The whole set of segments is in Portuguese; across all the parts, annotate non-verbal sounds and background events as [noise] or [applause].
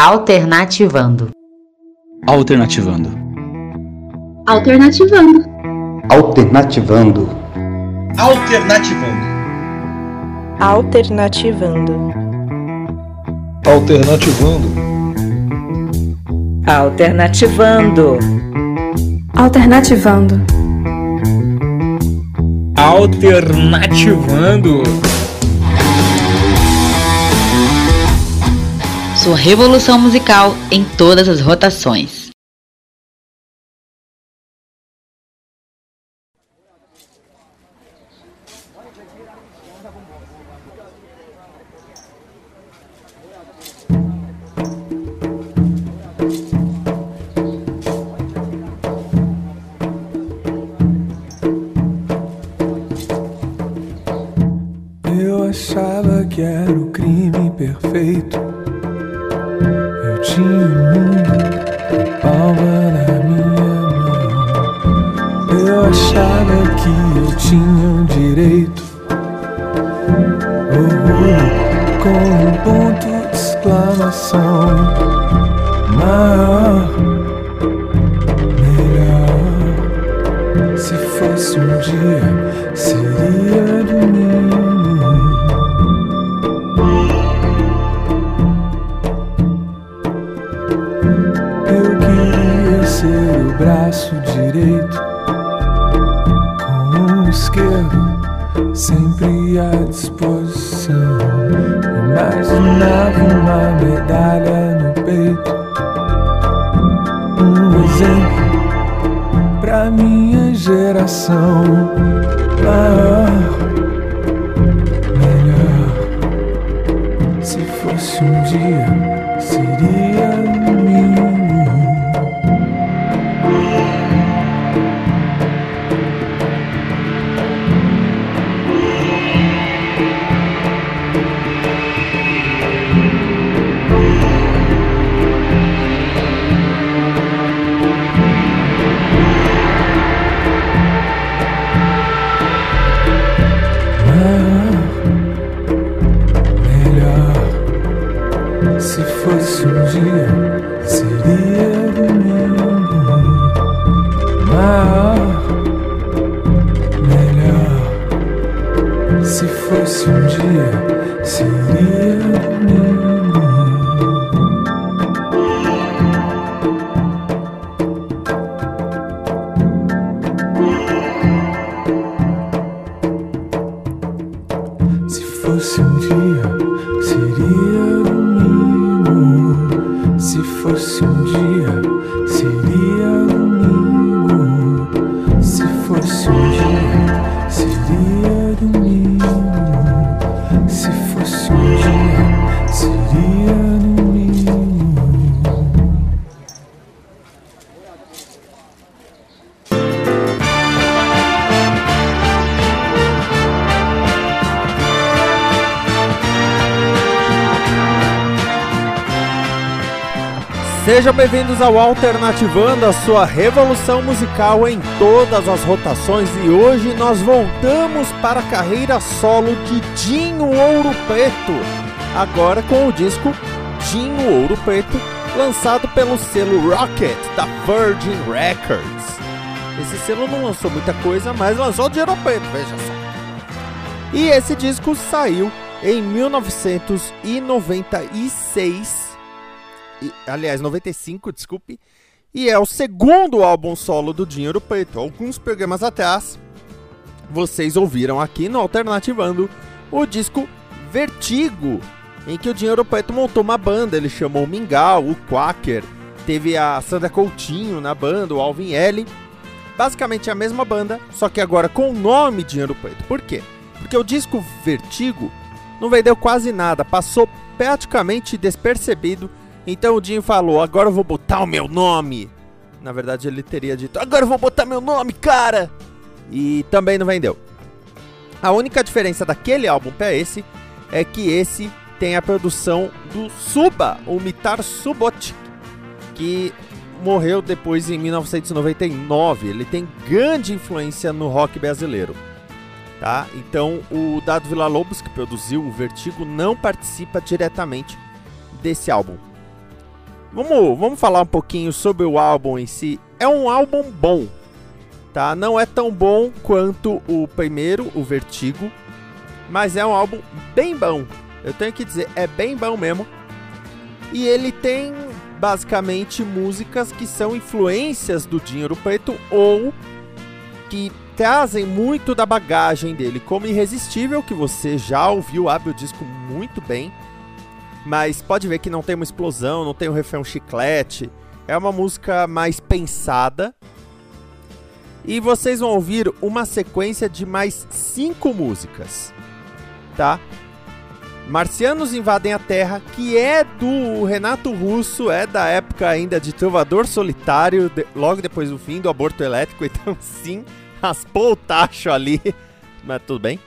Alternativando. Alternativando. Alternativando. Alternativando. Alternativando. Alternativando. Alternativando. Alternativando. Alternativando. Alternativando. Sua revolução musical em todas as rotações. direito. Com um ponto de exclamação. Fosse um dia, seria Sejam bem-vindos ao Alternativando, a sua revolução musical em todas as rotações. E hoje nós voltamos para a carreira solo de Dinho Ouro Preto, agora com o disco Dinho Ouro Preto, lançado pelo selo Rocket da Virgin Records. Esse selo não lançou muita coisa, mas lançou Dinho Ouro Preto, veja só. E esse disco saiu em 1996 e- aliás, 95, desculpe. E é o segundo álbum solo do Dinheiro Preto. Alguns programas atrás, vocês ouviram aqui no Alternativando o disco Vertigo, em que o Dinheiro Preto montou uma banda. Ele chamou o Mingau, o Quaker, teve a Sandra Coutinho na banda, o Alvin L. Basicamente a mesma banda, só que agora com o nome Dinheiro Preto. Por quê? Porque o disco Vertigo não vendeu quase nada, passou praticamente despercebido Então o Dinho falou: agora eu vou botar o meu nome. Na verdade, ele teria dito: agora eu vou botar meu nome, cara. E também não vendeu. A única diferença daquele álbum para esse é que esse tem a produção do Suba, o Mitar Subotic, que morreu depois em 1999. Ele tem grande influência no rock brasileiro. Tá? Então o Dado Villa Lobos, que produziu o Vertigo, não participa diretamente desse álbum. Vamos, vamos falar um pouquinho sobre o álbum em si. É um álbum bom, tá? Não é tão bom quanto o primeiro, o Vertigo, mas é um álbum bem bom. Eu tenho que dizer, é bem bom mesmo. E ele tem basicamente músicas que são influências do Dinheiro Preto ou que trazem muito da bagagem dele, como Irresistível, que você já ouviu, abre o disco muito bem, mas pode ver que não tem uma explosão, não tem um refrão chiclete, é uma música mais pensada. E vocês vão ouvir uma sequência de mais cinco músicas, tá? Marcianos invadem a Terra, que é do Renato Russo, é da época ainda de Trovador Solitário, de, logo depois do fim do aborto elétrico, [laughs] então sim, raspou o tacho ali, mas tudo bem.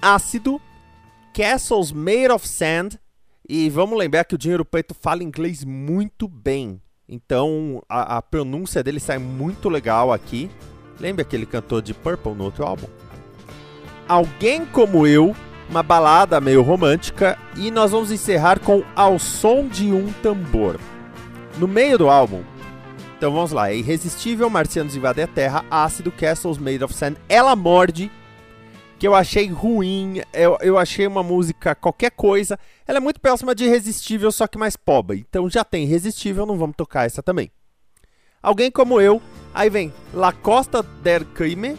Ácido, Castles Made of Sand, e vamos lembrar que o Dinheiro Preto fala inglês muito bem, então a, a pronúncia dele sai muito legal aqui. Lembra que ele cantou de Purple no outro álbum? Alguém como eu, uma balada meio romântica e nós vamos encerrar com Ao Som de um Tambor. No meio do álbum, então vamos lá, é Irresistível, Marcianos Invadem a Terra, Ácido, Castles Made of Sand, Ela Morde, que eu achei ruim, eu, eu achei uma música qualquer coisa, ela é muito próxima de Irresistível, só que mais pobre, então já tem Irresistível, não vamos tocar essa também. Alguém como eu, aí vem La Costa der Crime,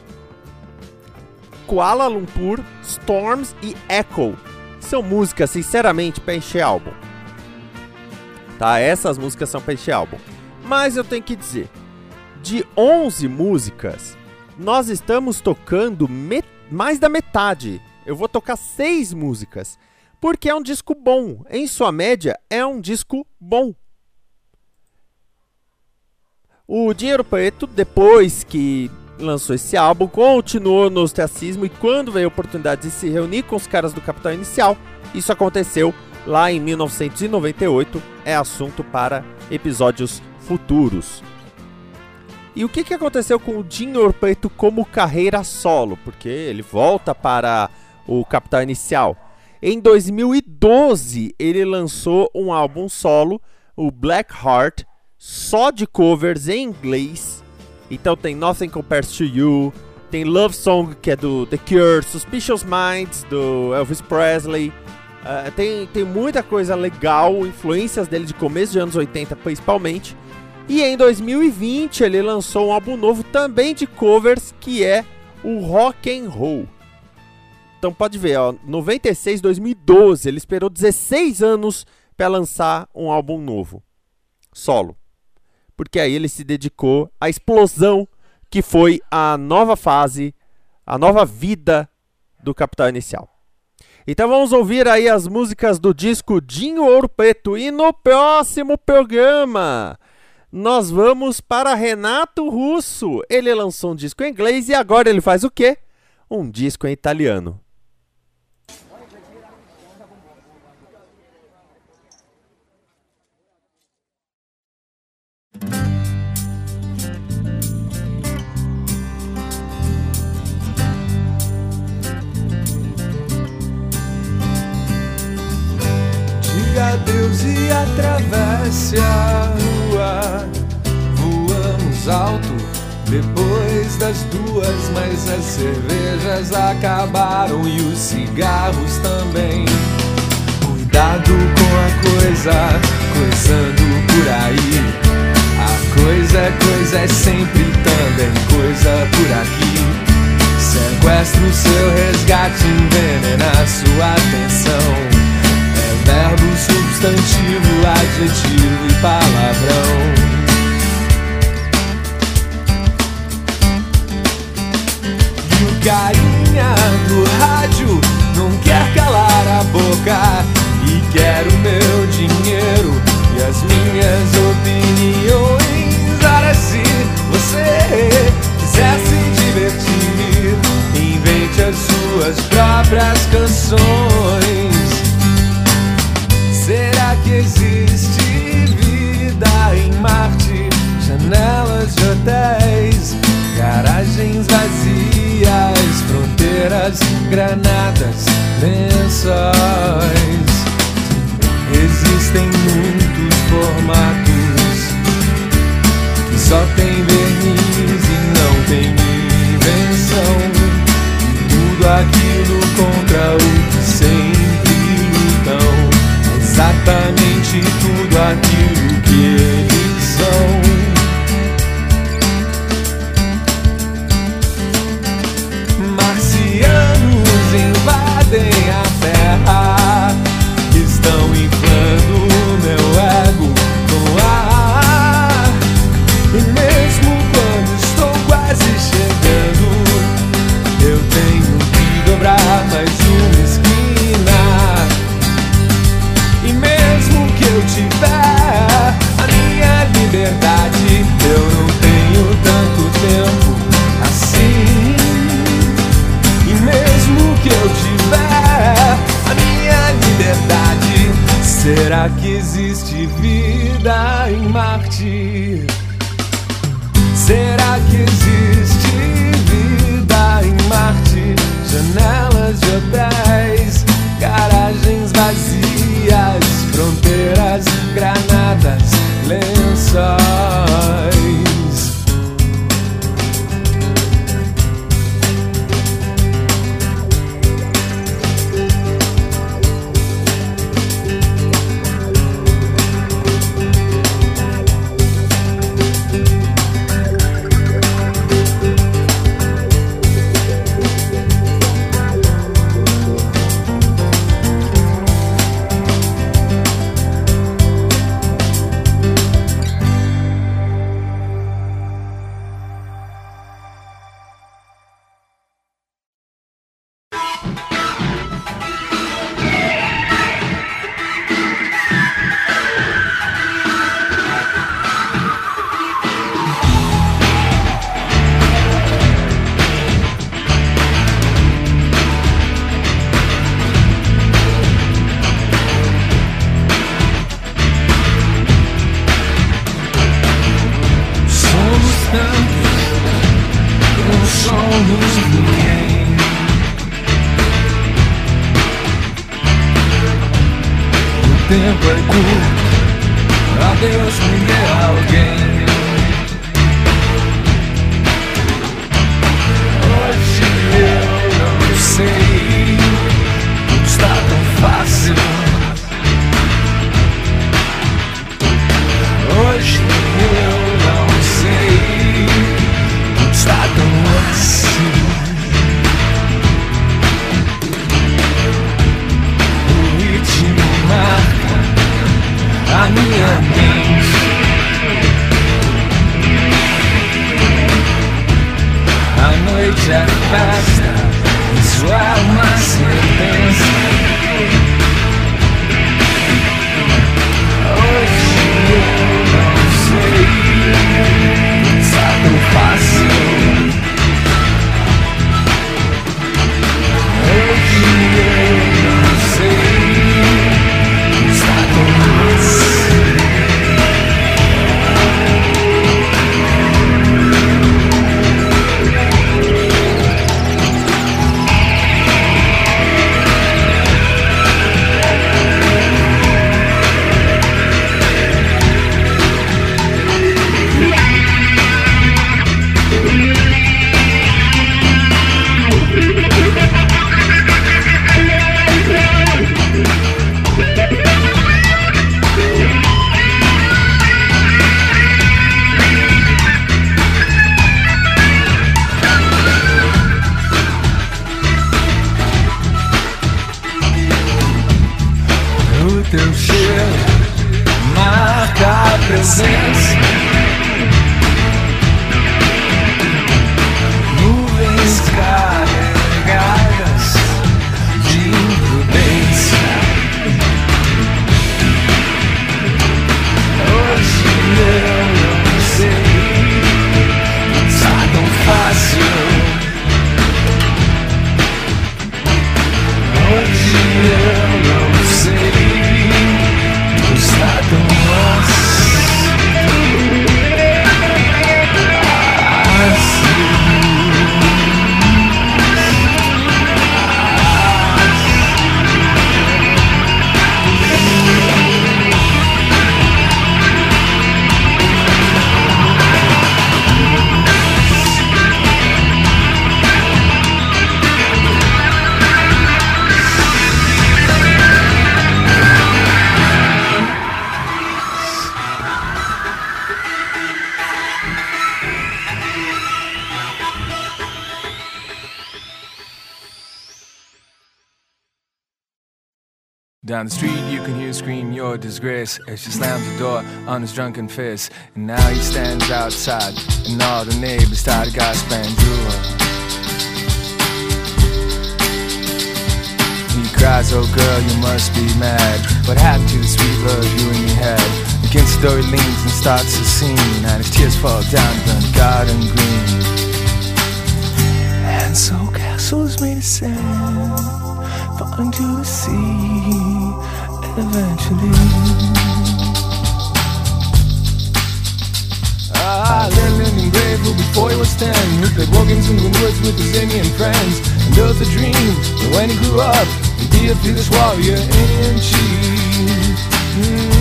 Kuala Lumpur, Storms e Echo. São músicas, sinceramente, pra encher álbum. Tá? Essas músicas são pra encher álbum. Mas eu tenho que dizer, de 11 músicas, nós estamos tocando mais da metade. Eu vou tocar 6 músicas. Porque é um disco bom. Em sua média, é um disco bom. O Dinheiro Preto, depois que lançou esse álbum, continuou no ostracismo e quando veio a oportunidade de se reunir com os caras do Capital Inicial, isso aconteceu lá em 1998, é assunto para episódios futuros. E o que, que aconteceu com o Dinho Preto como carreira solo? Porque ele volta para o Capital Inicial. Em 2012, ele lançou um álbum solo, o Black Heart, só de covers em inglês, então tem Nothing Compares to You, tem Love Song, que é do The Cure, Suspicious Minds, do Elvis Presley. Uh, tem, tem muita coisa legal, influências dele de começo de anos 80 principalmente. E em 2020 ele lançou um álbum novo também de covers, que é o Rock and Roll. Então pode ver, ó, 96, 2012, ele esperou 16 anos para lançar um álbum novo, solo porque aí ele se dedicou à explosão que foi a nova fase, a nova vida do Capital Inicial. Então vamos ouvir aí as músicas do disco Dinho Ouro Preto e no próximo programa nós vamos para Renato Russo. Ele lançou um disco em inglês e agora ele faz o quê? Um disco em italiano. diga adeus e atravesse a. Alto depois das duas, mas as cervejas acabaram e os cigarros também. Cuidado com a coisa, coisando por aí. A coisa é coisa, é sempre também coisa por aqui. Sequestro seu resgate, envenena sua atenção verbo, substantivo, adjetivo e palavrão. Será que existe vida em Marte? Será que existe vida em Marte? Janelas de hotéis, garagens vazias, fronteiras granadas, lençóis. teu cheiro marca a presença. Down the street, you can hear scream your disgrace as she slams the door on his drunken fist. And now he stands outside, and all the neighbors start gossiping to her. He cries, Oh girl, you must be mad. What happened to the sweet love you and me had? Against the door he leans and starts a scene, and his tears fall down the garden green. And so castles made of sand fall into the sea eventually. Ah, Lennon engraved who before he was ten Who played Wogan's in the woods with his Indian friends. And built a dream that when he grew up He'd be a fearless warrior in chief. Mm.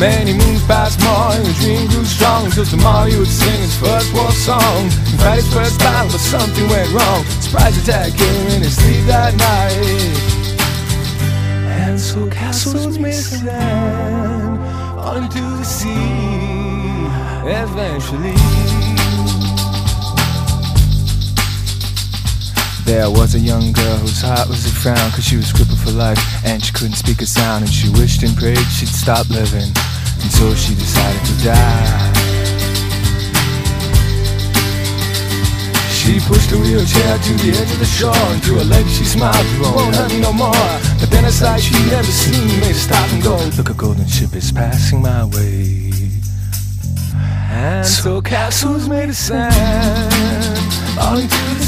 Many moons passed more and the dream grew strong Until tomorrow he would sing his first war song. And fight his first battle but something went wrong. Surprise attack came in his sleep that night so castles sand fall into the sea eventually. There was a young girl whose heart was a frown Cause she was crippled for life and she couldn't speak a sound And she wished and prayed she'd stop living And so she decided to die She pushed a wheelchair to the edge of the shore. And to her legs she smiled, you won't hurt me no more. But then a sight she'd never seen her stop and go. Look, a golden ship is passing my way. And so castles made of sand Fall into the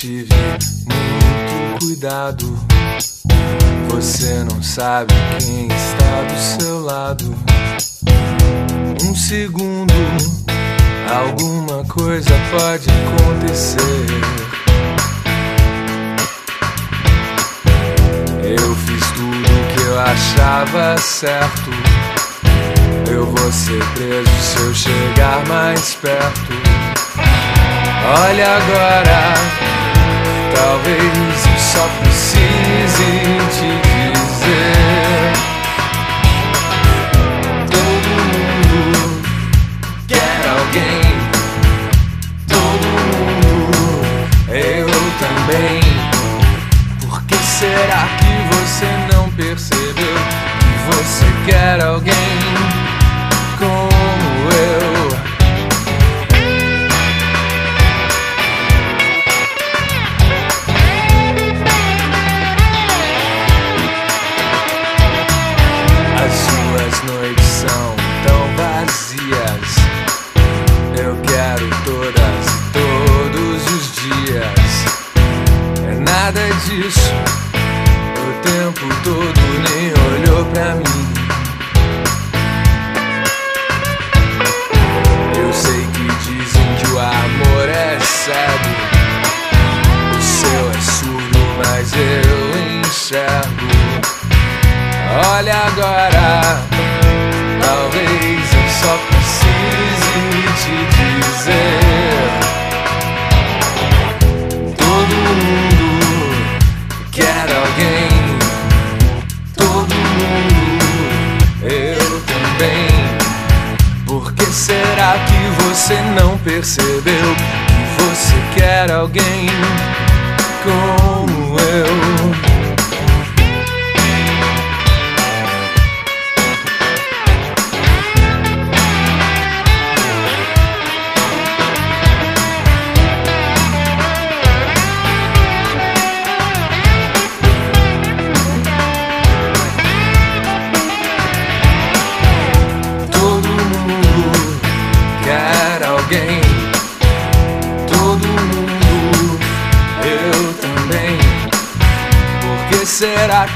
tive muito cuidado. Você não sabe quem está do seu lado. Um segundo, alguma coisa pode acontecer. Eu fiz tudo que eu achava certo. Eu vou ser preso se eu chegar mais perto. Olha agora, talvez eu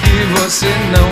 que você não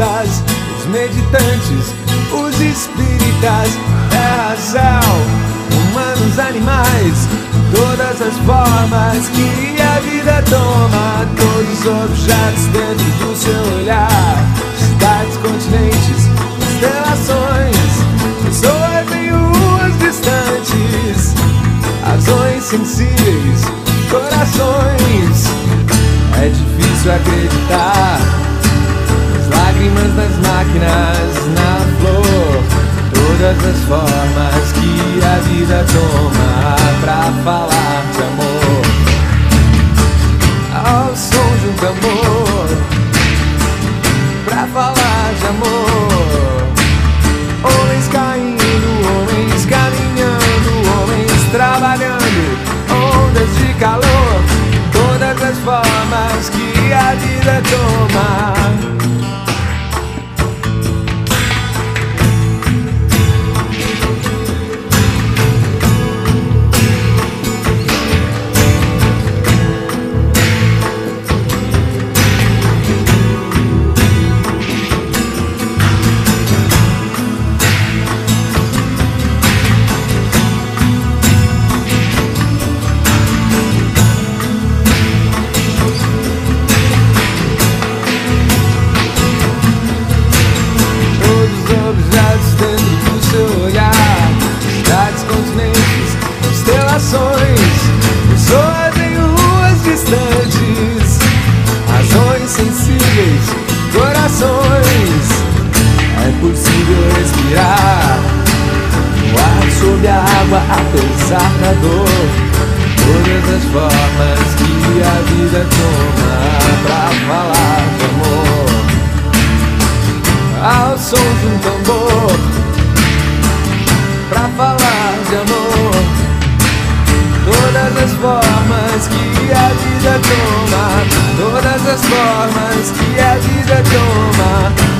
sufistas, os meditantes, os espíritas, terra, céu, humanos, animais, todas as formas que a vida toma, todos os objetos dentro do seu olhar, cidades, continentes, constelações, pessoas em ruas distantes, razões sensíveis, corações. É difícil acreditar lágrimas das máquinas, na flor, todas as formas que a vida toma pra falar de amor. Ao som de um tambor, vida toma Pra falar de amor. Ao som de um tambor Pra falar de amor. Todas as formas que a vida toma Todas as formas que a vida toma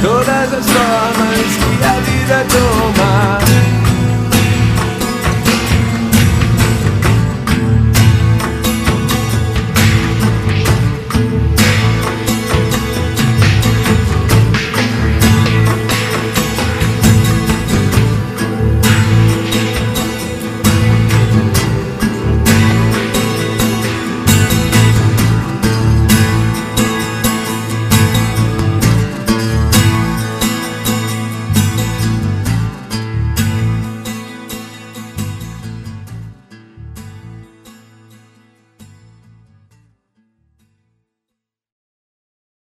Todas as formas que a vida toma